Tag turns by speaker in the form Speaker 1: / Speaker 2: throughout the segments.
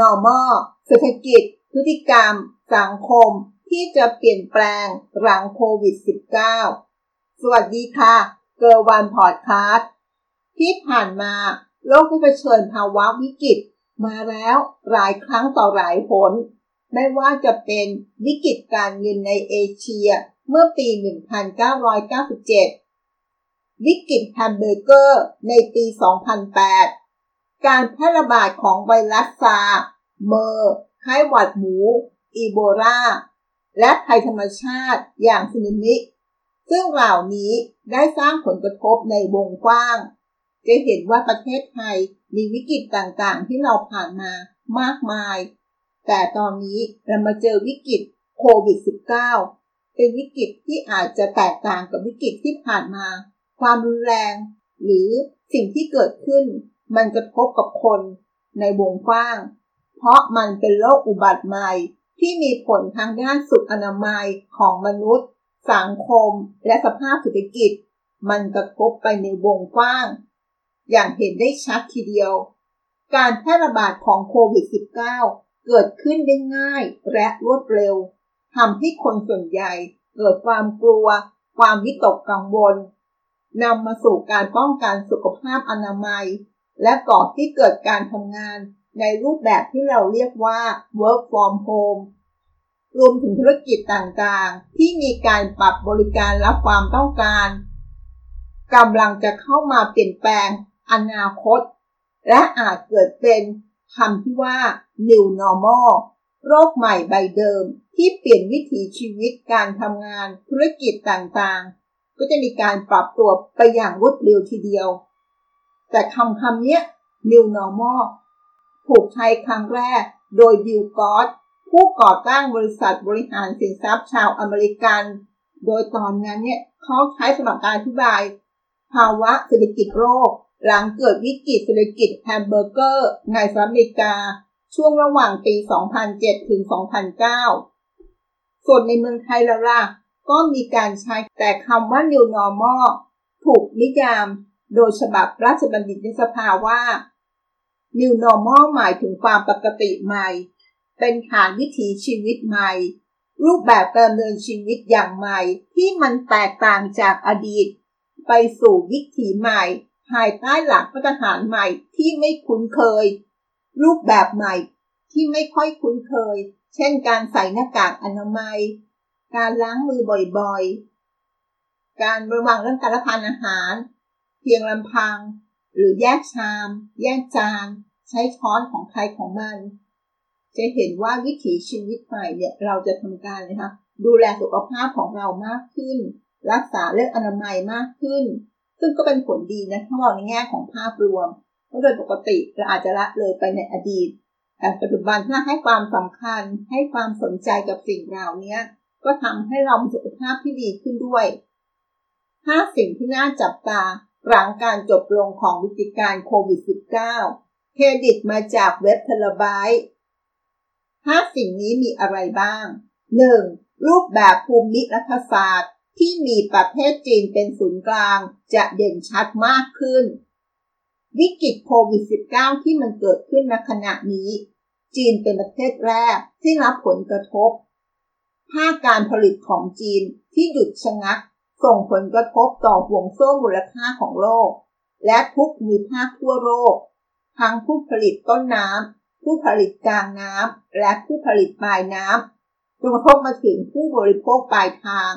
Speaker 1: normal เศรษฐกิจ พฤติกรรม สังคม ที่จะเปลี่ยนแปลงหลังโควิด -19 สวัสดีค่ะ เกอร์วันพอดคาสต์ที่ผ่านมา โลกได้เผชิญภาวะวิกฤต มาแล้วหลายครั้งต่อหลายหนไม่ว่าจะเป็นวิกฤตการเงินในเอเชียเมื่อปี 1997 วิกฤตแฮมเบอร์เกอร์ในปี 2008 การแพร่ระบาดของไวรัสซา เมอร์ ไข้หวัดหมู อีโบลา และภัยธรรมชาติอย่างสึนามิ ซึ่งเหล่านี้ได้สร้างผลกระทบในวงกว้าง จะเห็นว่าประเทศไทยมีวิกฤตต่างๆ ที่เราผ่านมามากมาย แต่ตอนนี้เรามาเจอวิกฤตโควิด -19 เป็นวิกฤตที่อาจจะแตกต่างกับวิกฤตที่ผ่านมา ความรุนแรง หรือสิ่งที่เกิดขึ้น มันกระทบกับคนในวงกว้าง เพราะมันเป็นโรคอุบัติใหม่ที่มีผลทางด้านสุขอนามัยของมนุษย์ สังคม และสภาพเศรษฐกิจ มันกระทบไปในวงกว้าง อย่างเห็นได้ชัดทีเดียว การแพร่ระบาดของโควิด -19 เกิดขึ้นได้ง่ายและรวดเร็วทำให้คนส่วนใหญ่เกิดความกลัว ความวิตกกังวลนำมาสู่การป้องกันสุขภาพอนามัย และก่อที่เกิดการทำงานในรูปแบบที่เราเรียกว่า work from home รวมถึงธุรกิจต่างๆ ที่มีการปรับบริการรับความต้องการกำลังจะเข้ามาเปลี่ยนแปลงอนาคต และอาจเกิดเป็นคำที่ว่า new normal โลกใหม่ใบเดิม ที่เปลี่ยนวิถีชีวิตการทำงานธุรกิจต่างๆ ก็จะมีการปรับตัวไปอย่างรวดเร็วทีเดียว แต่คำคำนี้ new normal ถูกใช้ครั้งแรกโดยบิล กรอสผู้ก่อตั้งบริษัทบริหารสินทรัพย์ชาวอเมริกัน โดยตอนนั้นเนี่ยเขาใช้สำหรับการอธิบาย ภาวะเศรษฐกิจโลกหลังเกิดวิกฤตเศรษฐกิจแฮมเบอร์เกอร์ในสหรัฐอเมริกา ช่วงระหว่างปี 2007 ถึง 2009 ส่วนในเมืองไทยละล่ะก็มีการใช้แต่คำว่า New Normal ถูกนิยาม โดยฉบับราชบัณฑิตยสภาว่า New Normal หมายถึงความปกติใหม่ เป็นฐานวิถีชีวิตใหม่ รูปแบบการดำเนินชีวิตอย่างใหม่ ที่มันแตกต่างจากอดีต ไปสู่วิถีใหม่ ภายใต้หลักมาตรฐานใหม่ที่ไม่คุ้นเคย รูปแบบใหม่ที่ไม่ค่อยคุ้นเคย เช่นการใส่หน้ากากอนามัย การล้างมือบ่อยๆ การระวังเรื่องการรับประทานอาหาร เพียงลำพัง หรือแยกชาม แยกจาน ใช้ช้อนของใครของมัน จะเห็นว่าวิถีชีวิตใหม่เนี่ยเราจะทำการนะคะดูแลสุขภาพของเรามากขึ้น รักษาเรื่องอนามัยมากขึ้น ซึ่งก็เป็นผลดีนะถ้าเราในแง่ของภาพรวมเพราะโดยปกติเราอาจจะละเลยไปในอดีต แต่ปัจจุบันถ้าให้ความสำคัญให้ความสนใจกับสิ่งเหล่านี้ก็ทำให้เรามีสุขภาพที่ดีขึ้นด้วยถ้าสิ่งที่น่าจับตา หลังการจบลงของวิกฤตการโควิด -19 เครดิตมาจากเว็บเทเลบายถ้าสิ่งนี้มีอะไรบ้าง 1. รูปแบบภูมิรัฐศาสตร์ ที่มีประเทศจีนเป็นศูนย์กลาง จะเด่นชัดมากขึ้น วิกฤตโควิด -19 ที่มันเกิดขึ้นในขณะนี้ จีนเป็นประเทศแรกที่รับผลกระทบภาคการผลิตของจีนที่หยุดชะงัก ส่งผลกระทบต่อห่วงโซ่มูลค่าของโลก และทุกมีภาคทั่วโลก ทั้งผู้ผลิตต้นน้ำ ผู้ผลิตกลางน้ำ และผู้ผลิตปลายน้ำจนกระทบมาถึงผู้บริโภคปลายทาง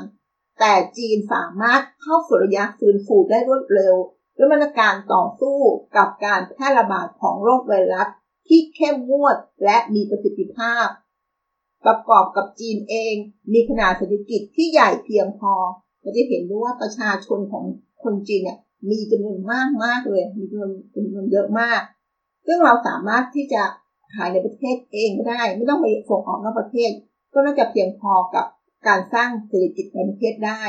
Speaker 1: แต่จีนสามารถเข้าสู่ระยะฟื้นฟูได้รวดเร็วด้วยมาตรการต่อสู้กับการแพร่ระบาดของโรคไวรัสที่เข้มงวดและมีประสิทธิภาพ ประกอบกับจีนเองมีขนาดเศรษฐกิจที่ใหญ่เพียงพอ เราจะเห็นได้ว่าประชาชนของคนจีนเนี่ยมีจำนวนมากมากเลย มีจำนวนจำนวนเยอะมาก ซึ่งเราสามารถที่จะขายในประเทศเองก็ได้ ไม่ต้องไปส่งออกนอกประเทศ ก็น่าจะเพียงพอกับการสร้างเศรษฐกิจในประเทศได้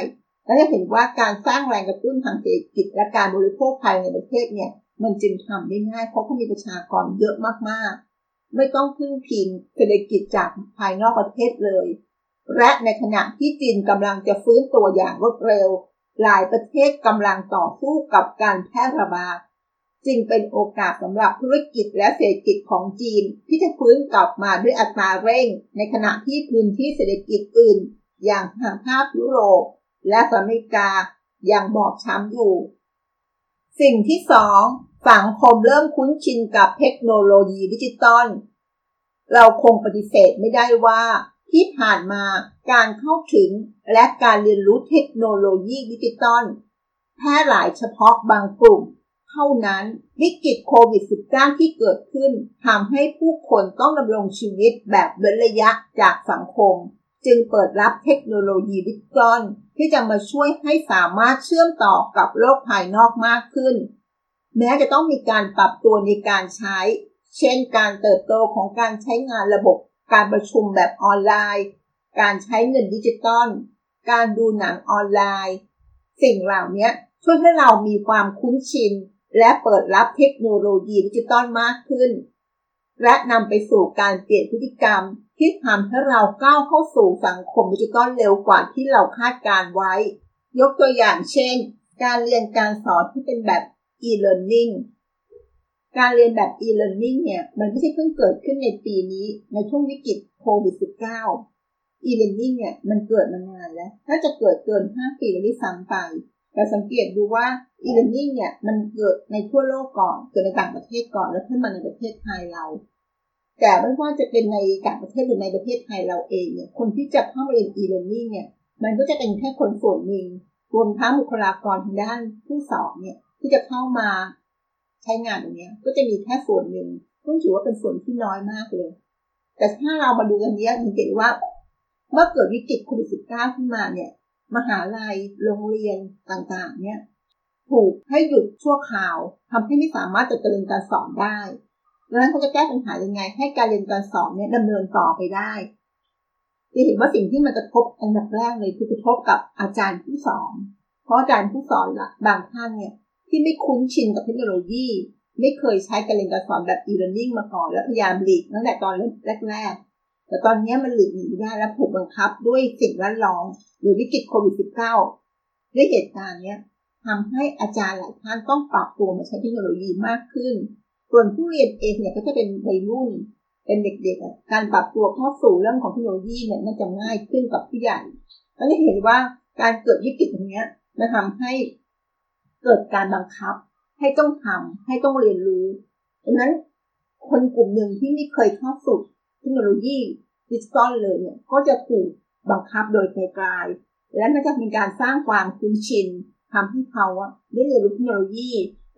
Speaker 1: และจะเห็นว่าการสร้างแรงกระตุ้นทางเศรษฐกิจและการบริโภคภายในประเทศเนี่ย มันจึงทำได้ง่าย เพราะเขามีประชากรเยอะมากๆ ไม่ต้องพึ่งพิงเศรษฐกิจจากภายนอกประเทศเลย และในขณะที่จีนกำลังจะฟื้นตัวอย่างรวดเร็ว หลายประเทศกำลังต่อสู้กับการแพร่ระบาดจึงเป็นโอกาสสำหรับธุรกิจและเศรษฐกิจของจีน ที่จะฟื้นกลับมาด้วยอัตราเร่ง ในขณะที่พื้นที่เศรษฐกิจอื่น อย่างทางภาคยุโรป และสหรัฐอเมริกายังบอบช้ำอยู่ สิ่งที่สองสังคมเริ่มคุ้นชินกับเทคโนโลยีดิจิตอลเราคงปฏิเสธไม่ได้ว่า ที่ผ่านมาการเข้าถึงและการเรียนรู้เทคโนโลยีดิจิตอลแพร่หลายเฉพาะบางกลุ่ม เท่านั้นวิกฤตโควิด -19 ที่เกิดขึ้นทำให้ผู้คนต้องดำรงชีวิตแบบเว้นระยะจากสังคม จึงเปิดรับเทคโนโลยีดิจิตอลที่จะมาช่วยให้สามารถเชื่อมต่อกับโลกภายนอกมากขึ้น แม้จะต้องมีการปรับตัวในการใช้ เช่นการเติบโตของการใช้งานระบบ การประชุมแบบออนไลน์ การใช้เงินดิจิตอล การดูหนังออนไลน์ สิ่งเหล่านี้ช่วยให้เรามีความคุ้นชิน และเปิดรับเทคโนโลยีดิจิตอลมากขึ้น และนำไปสู่การเปลี่ยนพฤติกรรมที่ทำให้เราก้าวเข้าสู่สังคมดิจิตอลเร็วกว่าที่เราคาดการณ์ไว้ ยกตัวอย่างเช่น การเรียนการสอนที่เป็นแบบ e-learning การเรียนแบบ e-learning เนี่ยมันไม่ใช่เพิ่งเกิดขึ้นในปีนี้ในช่วงวิกฤตโควิด -19 e-learning เนี่ยมันเกิดมานานแล้ว น่าจะเกิดเกิน 5 ปีแล้วที่ซ้ำไปแต่สังเกตดูว่า e-learning เนี่ยมันเกิดในทั่วโลกก่อน เกิดในต่างประเทศก่อนแล้วขึ้นมาในประเทศไทยเรา แต่ไม่ว่าจะเป็นในต่างประเทศหรือในประเทศไทยเราเองเนี่ยคนที่จะเข้ามาเรียน e-learning เนี่ยมันก็จะเป็นแค่คนส่วนหนึ่งรวมทั้งบุคลากรทางด้านผู้สอนเนี่ยที่จะเข้ามา ใช้งานตรงนี้ก็จะมีแค่ส่วนหนึ่งต้องถือว่าเป็นส่วนที่น้อยมากเลย แต่ถ้าเรามาดูกันนี้สังเกตว่าเมื่อเกิดวิกฤตโควิด -19 ขึ้นมาเนี่ย มหาลัยโรงเรียนต่างๆ เนี่ย ถูกให้หยุดชั่วคราวทำให้ไม่สามารถจะเรียนการสอนได้ดังนั้นเขาจะแก้ปัญหายังไง ให้การเรียนการสอนเนี่ยดำเนินต่อไปได้จะเห็นว่าสิ่งที่มันกระทบอันดับแรกเลยคือกระทบกับอาจารย์ผู้สอน เพราะอาจารย์ผู้สอนละบางท่านเนี่ย ที่ไม่คุ้นชินกับเทคโนโลยี ไม่เคยใช้การเรียนการสอนแบบ e-learning มาก่อน แล้วพยายามหลีกตั้งแต่ตอนแรกๆ แต่ตอนนี้มันหลีกหนีไม่ได้และถูกบังคับด้วยสิ่งแวดล้อมหรือวิกฤตโควิด -19 ด้วยเหตุการณ์นี้ทำให้อาจารย์หลายท่านต้องปรับตัวมาใช้เทคโนโลยีมากขึ้น ส่วนผู้เรียนเองเนี่ยก็จะเป็นวัยรุ่น เป็นเด็กๆ การปรับตัวเข้าสู่เรื่องของเทคโนโลยีเนี่ยน่าจะง่ายขึ้นกับผู้ใหญ่ก็จะเห็นว่าการเกิดวิกฤตตรงนี้มันทำให้ เกิดการบังคับ ให้ต้องทำให้ต้องเรียนรู้ดังนั้นคนกลุ่มหนึ่งที่ไม่เคยเข้าสู่เทคโนโลยีดิจิตอลเลยเนี่ยก็จะถูกบังคับโดยไกลๆและน่าจะเป็นการสร้างความคุ้นชินทำให้เขาได้เรียนรู้เทคโนโลยี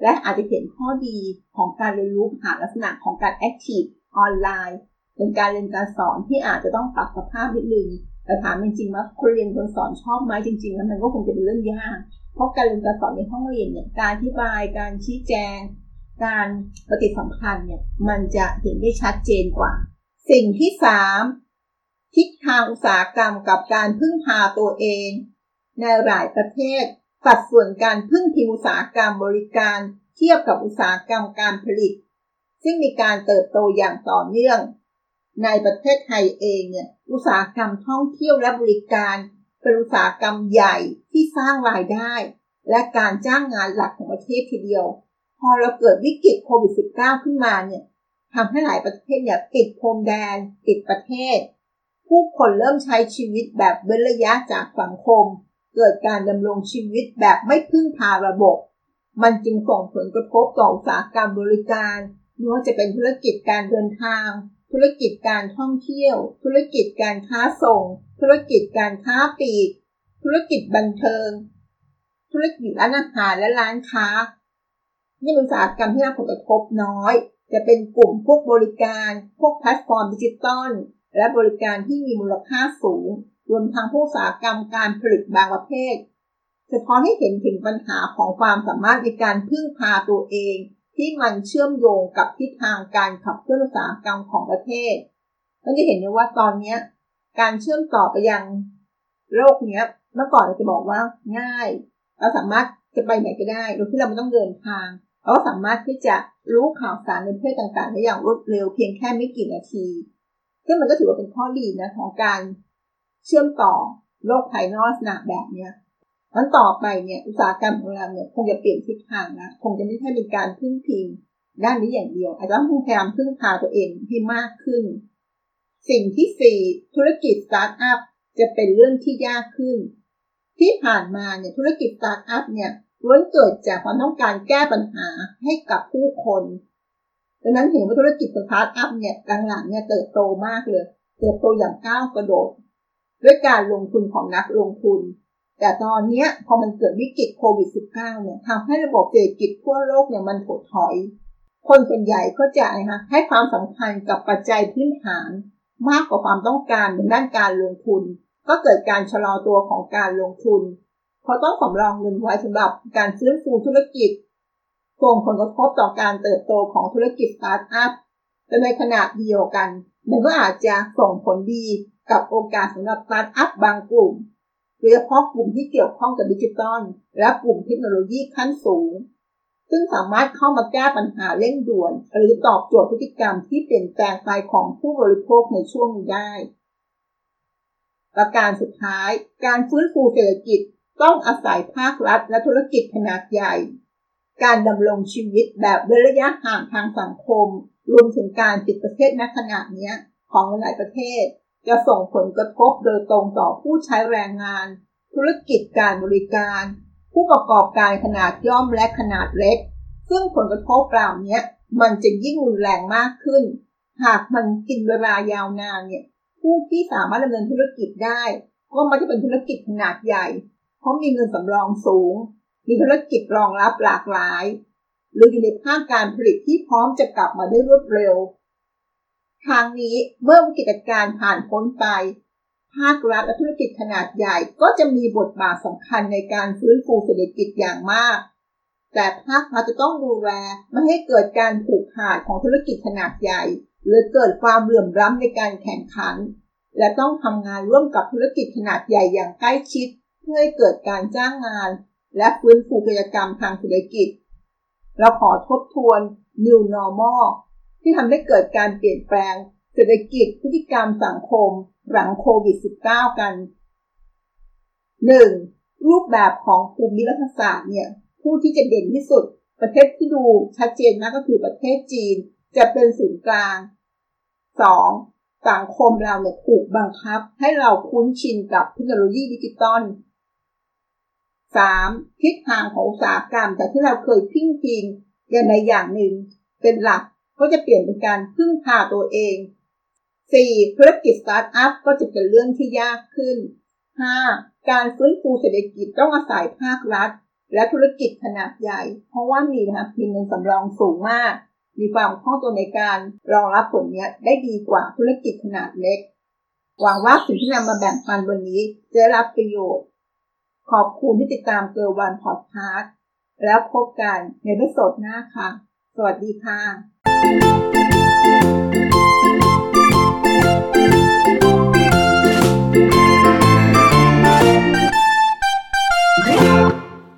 Speaker 1: และอาจจะเห็นข้อดีของการเรียนรู้ผ่านลักษณะของการแอคทีฟออนไลน์ เป็นการเรียนการสอนที่อาจจะต้องปรับสภาพนิดนึงแต่ถามจริงๆว่าคนเรียนคนสอนชอบไหมจริงๆแล้วมันก็คงจะเป็นเรื่องยาก เพราะการเรียนการสอนในห้องเรียนเนี่ยการอธิบายการชี้แจง การปฏิสัมพันธ์เนี่ยมันจะเห็นได้ชัดเจนกว่า สิ่งที่สามทิศทางอุตสาหกรรมกับการพึ่งพาตัวเอง ในหลายประเทศสัดส่วนการพึ่งพิงอุตสาหกรรมบริการเทียบกับอุตสาหกรรมการผลิต ซึ่งมีการเติบโตอย่างต่อเนื่อง ในประเทศไทยเองเนี่ยอุตสาหกรรมท่องเที่ยวและบริการ เป็นอุตสาหกรรมใหญ่ที่สร้างรายได้ และการจ้างงานหลักของประเทศทีเดียว พอเราเกิดวิกฤตโควิด -19 ขึ้นมาเนี่ยทำให้หลายประเทศเนี่ยปิดพรมแดนปิดประเทศ ผู้คนเริ่มใช้ชีวิตแบบเว้นระยะจากสังคม เกิดการดำรงชีวิตแบบไม่พึ่งพาระบบ มันจึงส่งผลกระทบต่ออุตสาหกรรมบริการไม่ว่าจะเป็นธุรกิจการเดินทาง ธุรกิจการท่องเที่ยว ธุรกิจการค้าส่ง ธุรกิจการค้าปลีก ธุรกิจบันเทิง ธุรกิจร้านอาหารและร้านค้า นี่เป็นอุตสาหกรรมที่รับผลกระทบน้อย จะเป็นกลุ่มพวกบริการ พวกแพลตฟอร์มดิจิตอลและบริการที่มีมูลค่าสูง รวมทั้งผู้อุตสาหกรรมการผลิตบางประเภทสะท้อนให้เห็นถึงปัญหาของความสามารถในการพึ่งพาตัวเอง ที่มันเชื่อมโยงกับทิศทางการขับเคลื่อนอุตสาหกรรมของประเทศก็จะเห็นได้ว่าตอนนี้ การเชื่อมต่อไปยังโลกเนี้ย เมื่อก่อนเราจะบอกว่าง่าย เราสามารถจะไปไหนก็ได้โดยที่เราไม่ต้องเดินทาง เราสามารถที่จะรู้ข่าวสารในประเทศต่างๆได้อย่างรวดเร็วเพียงแค่ไม่กี่นาที ซึ่งมันก็ถือว่าเป็นข้อดีนะของการเชื่อมต่อโลกภายนอกลักษณะแบบเนี้ยนั้นต่อไปเนี่ยอุตสาหกรรมของเราเนี่ยคงจะเปลี่ยนทิศทางนะคงจะไม่ใช่เป็นการพึ่งพิงด้านนี้อย่างเดียวอาจจะต้องพยายามพึ่งพาตัวเองให้มากขึ้น สิ่งที่สี่ธุรกิจสตาร์ทอัพจะเป็นเรื่องที่ยากขึ้น ที่ผ่านมาเนี่ยธุรกิจสตาร์ทอัพเนี่ยล้วนเกิดจากความต้องการแก้ปัญหาให้กับผู้คนดังนั้นเห็นว่าธุรกิจสตาร์ทอัพเนี่ยหลังๆเนี่ยเติบโตมากเลย เติบโตอย่างก้าวกระโดด ด้วยการลงทุนของนักลงทุน แต่ตอนนี้พอมันเกิดวิกฤตโควิด -19 เนี่ยทำให้ระบบเศรษฐกิจทั่วโลกเนี่ยมันถดถอย คนส่วนใหญ่ก็จะนะคะให้ความสำคัญกับปัจจัยพื้นฐาน มากกว่าความต้องการในด้านการลงทุน ก็เกิดการชะลอตัวของการลงทุน เพราะต้องสำรองเงินไว้สำหรับการฟื้นฟูธุรกิจส่งผลกระทบต่อการเติบโตของธุรกิจสตาร์ทอัพแต่ในขณะเดียวกัน มันก็อาจจะส่งผลดีกับโอกาสสำหรับสตาร์ทอัพบางกลุ่มโดยเฉพาะกลุ่มที่เกี่ยวข้องกับดิจิทัลและกลุ่มเทคโนโลยีขั้นสูง ซึ่งสามารถเข้ามาแก้ปัญหาเร่งด่วน หรือตอบโจทย์พฤติกรรมที่เปลี่ยนแปลงไปของผู้บริโภคในช่วงนี้ได้ ประการสุดท้าย การฟื้นฟูเศรษฐกิจต้องอาศัยภาครัฐและธุรกิจขนาดใหญ่ การดำรงชีวิตแบบระยะห่างทางสังคม รวมถึงการปิดประเทศณขณะนี้ของหลายประเทศ จะส่งผลกระทบโดยตรงต่อผู้ใช้แรงงาน ธุรกิจการบริการ ผู้ประกอบการขนาดย่อมและขนาดเล็ก ซึ่งผลกระทบเหล่านี้มันจะยิ่งรุนแรงมากขึ้น หากมันกินเวลายาวนานเนี่ยผู้ที่สามารถดำเนินธุรกิจได้ ก็มันจะเป็นธุรกิจขนาดใหญ่ เพราะมีเงินสำรองสูง มีธุรกิจรองรับหลากหลาย หรืออยู่ในภาคการผลิตที่พร้อมจะกลับมาได้รวดเร็วทางนี้เมื่อวิกฤตการผ่านพ้นไป ภาครัฐและธุรกิจขนาดใหญ่ก็จะมีบทบาทสำคัญในการฟื้นฟูเศรษฐกิจอย่างมาก แต่ภาครัฐจะต้องดูแลไม่ให้เกิดการผูกขาดของธุรกิจขนาดใหญ่ หรือเกิดความเหลื่อมล้ำในการแข่งขัน และต้องทำงานร่วมกับธุรกิจขนาดใหญ่อย่างใกล้ชิด เพื่อให้เกิดการจ้างงาน และฟื้นฟูกิจกรรมทางเศรษฐกิจ เราขอทบทวน New Normal ที่ทำให้เกิดการเปลี่ยนแปลง เศรษฐกิจพฤติกรรมสังคม หลังโควิด -19 กัน 1. รูปแบบของภูมิรัฐศาสตร์เนี่ยผู้ที่จะเด่นที่สุด ประเทศที่ดูชัดเจนมากก็คือประเทศจีน จะเป็นศูนย์กลาง 2. สังคมเราเนี่ยถูกบังคับ ให้เราคุ้นชินกับเทคโนโลยีดิจิตอล 3. ทิศทางของอุตสาหกรรมแต่ที่เราเคยพึ่งพิงอย่างใดอย่างหนึ่ง เป็นหลักก็จะเปลี่ยนเป็นการพึ่งพาตัวเอง 4. ธุรกิจสตาร์ทอัพก็จะเป็นเรื่องที่ยากขึ้น 5. การฟื้นฟูเศรษฐกิจต้องอาศัยภาครัฐ และธุรกิจขนาดใหญ่ เพราะว่ามีนะคะมีเงินสำรองสูงมาก มีความคล่องตัวในการรองรับผลนี้ได้ดีกว่าธุรกิจขนาดเล็ก หวังว่าสิ่งที่นำมาแบ่งปันวันนี้จะรับประโยชน์ ขอบคุณที่ติดตามเกิร์วันพอดคาสต์แล้วพบกันในวิดีโอหน้าค่ะ สวัสดีค่ะ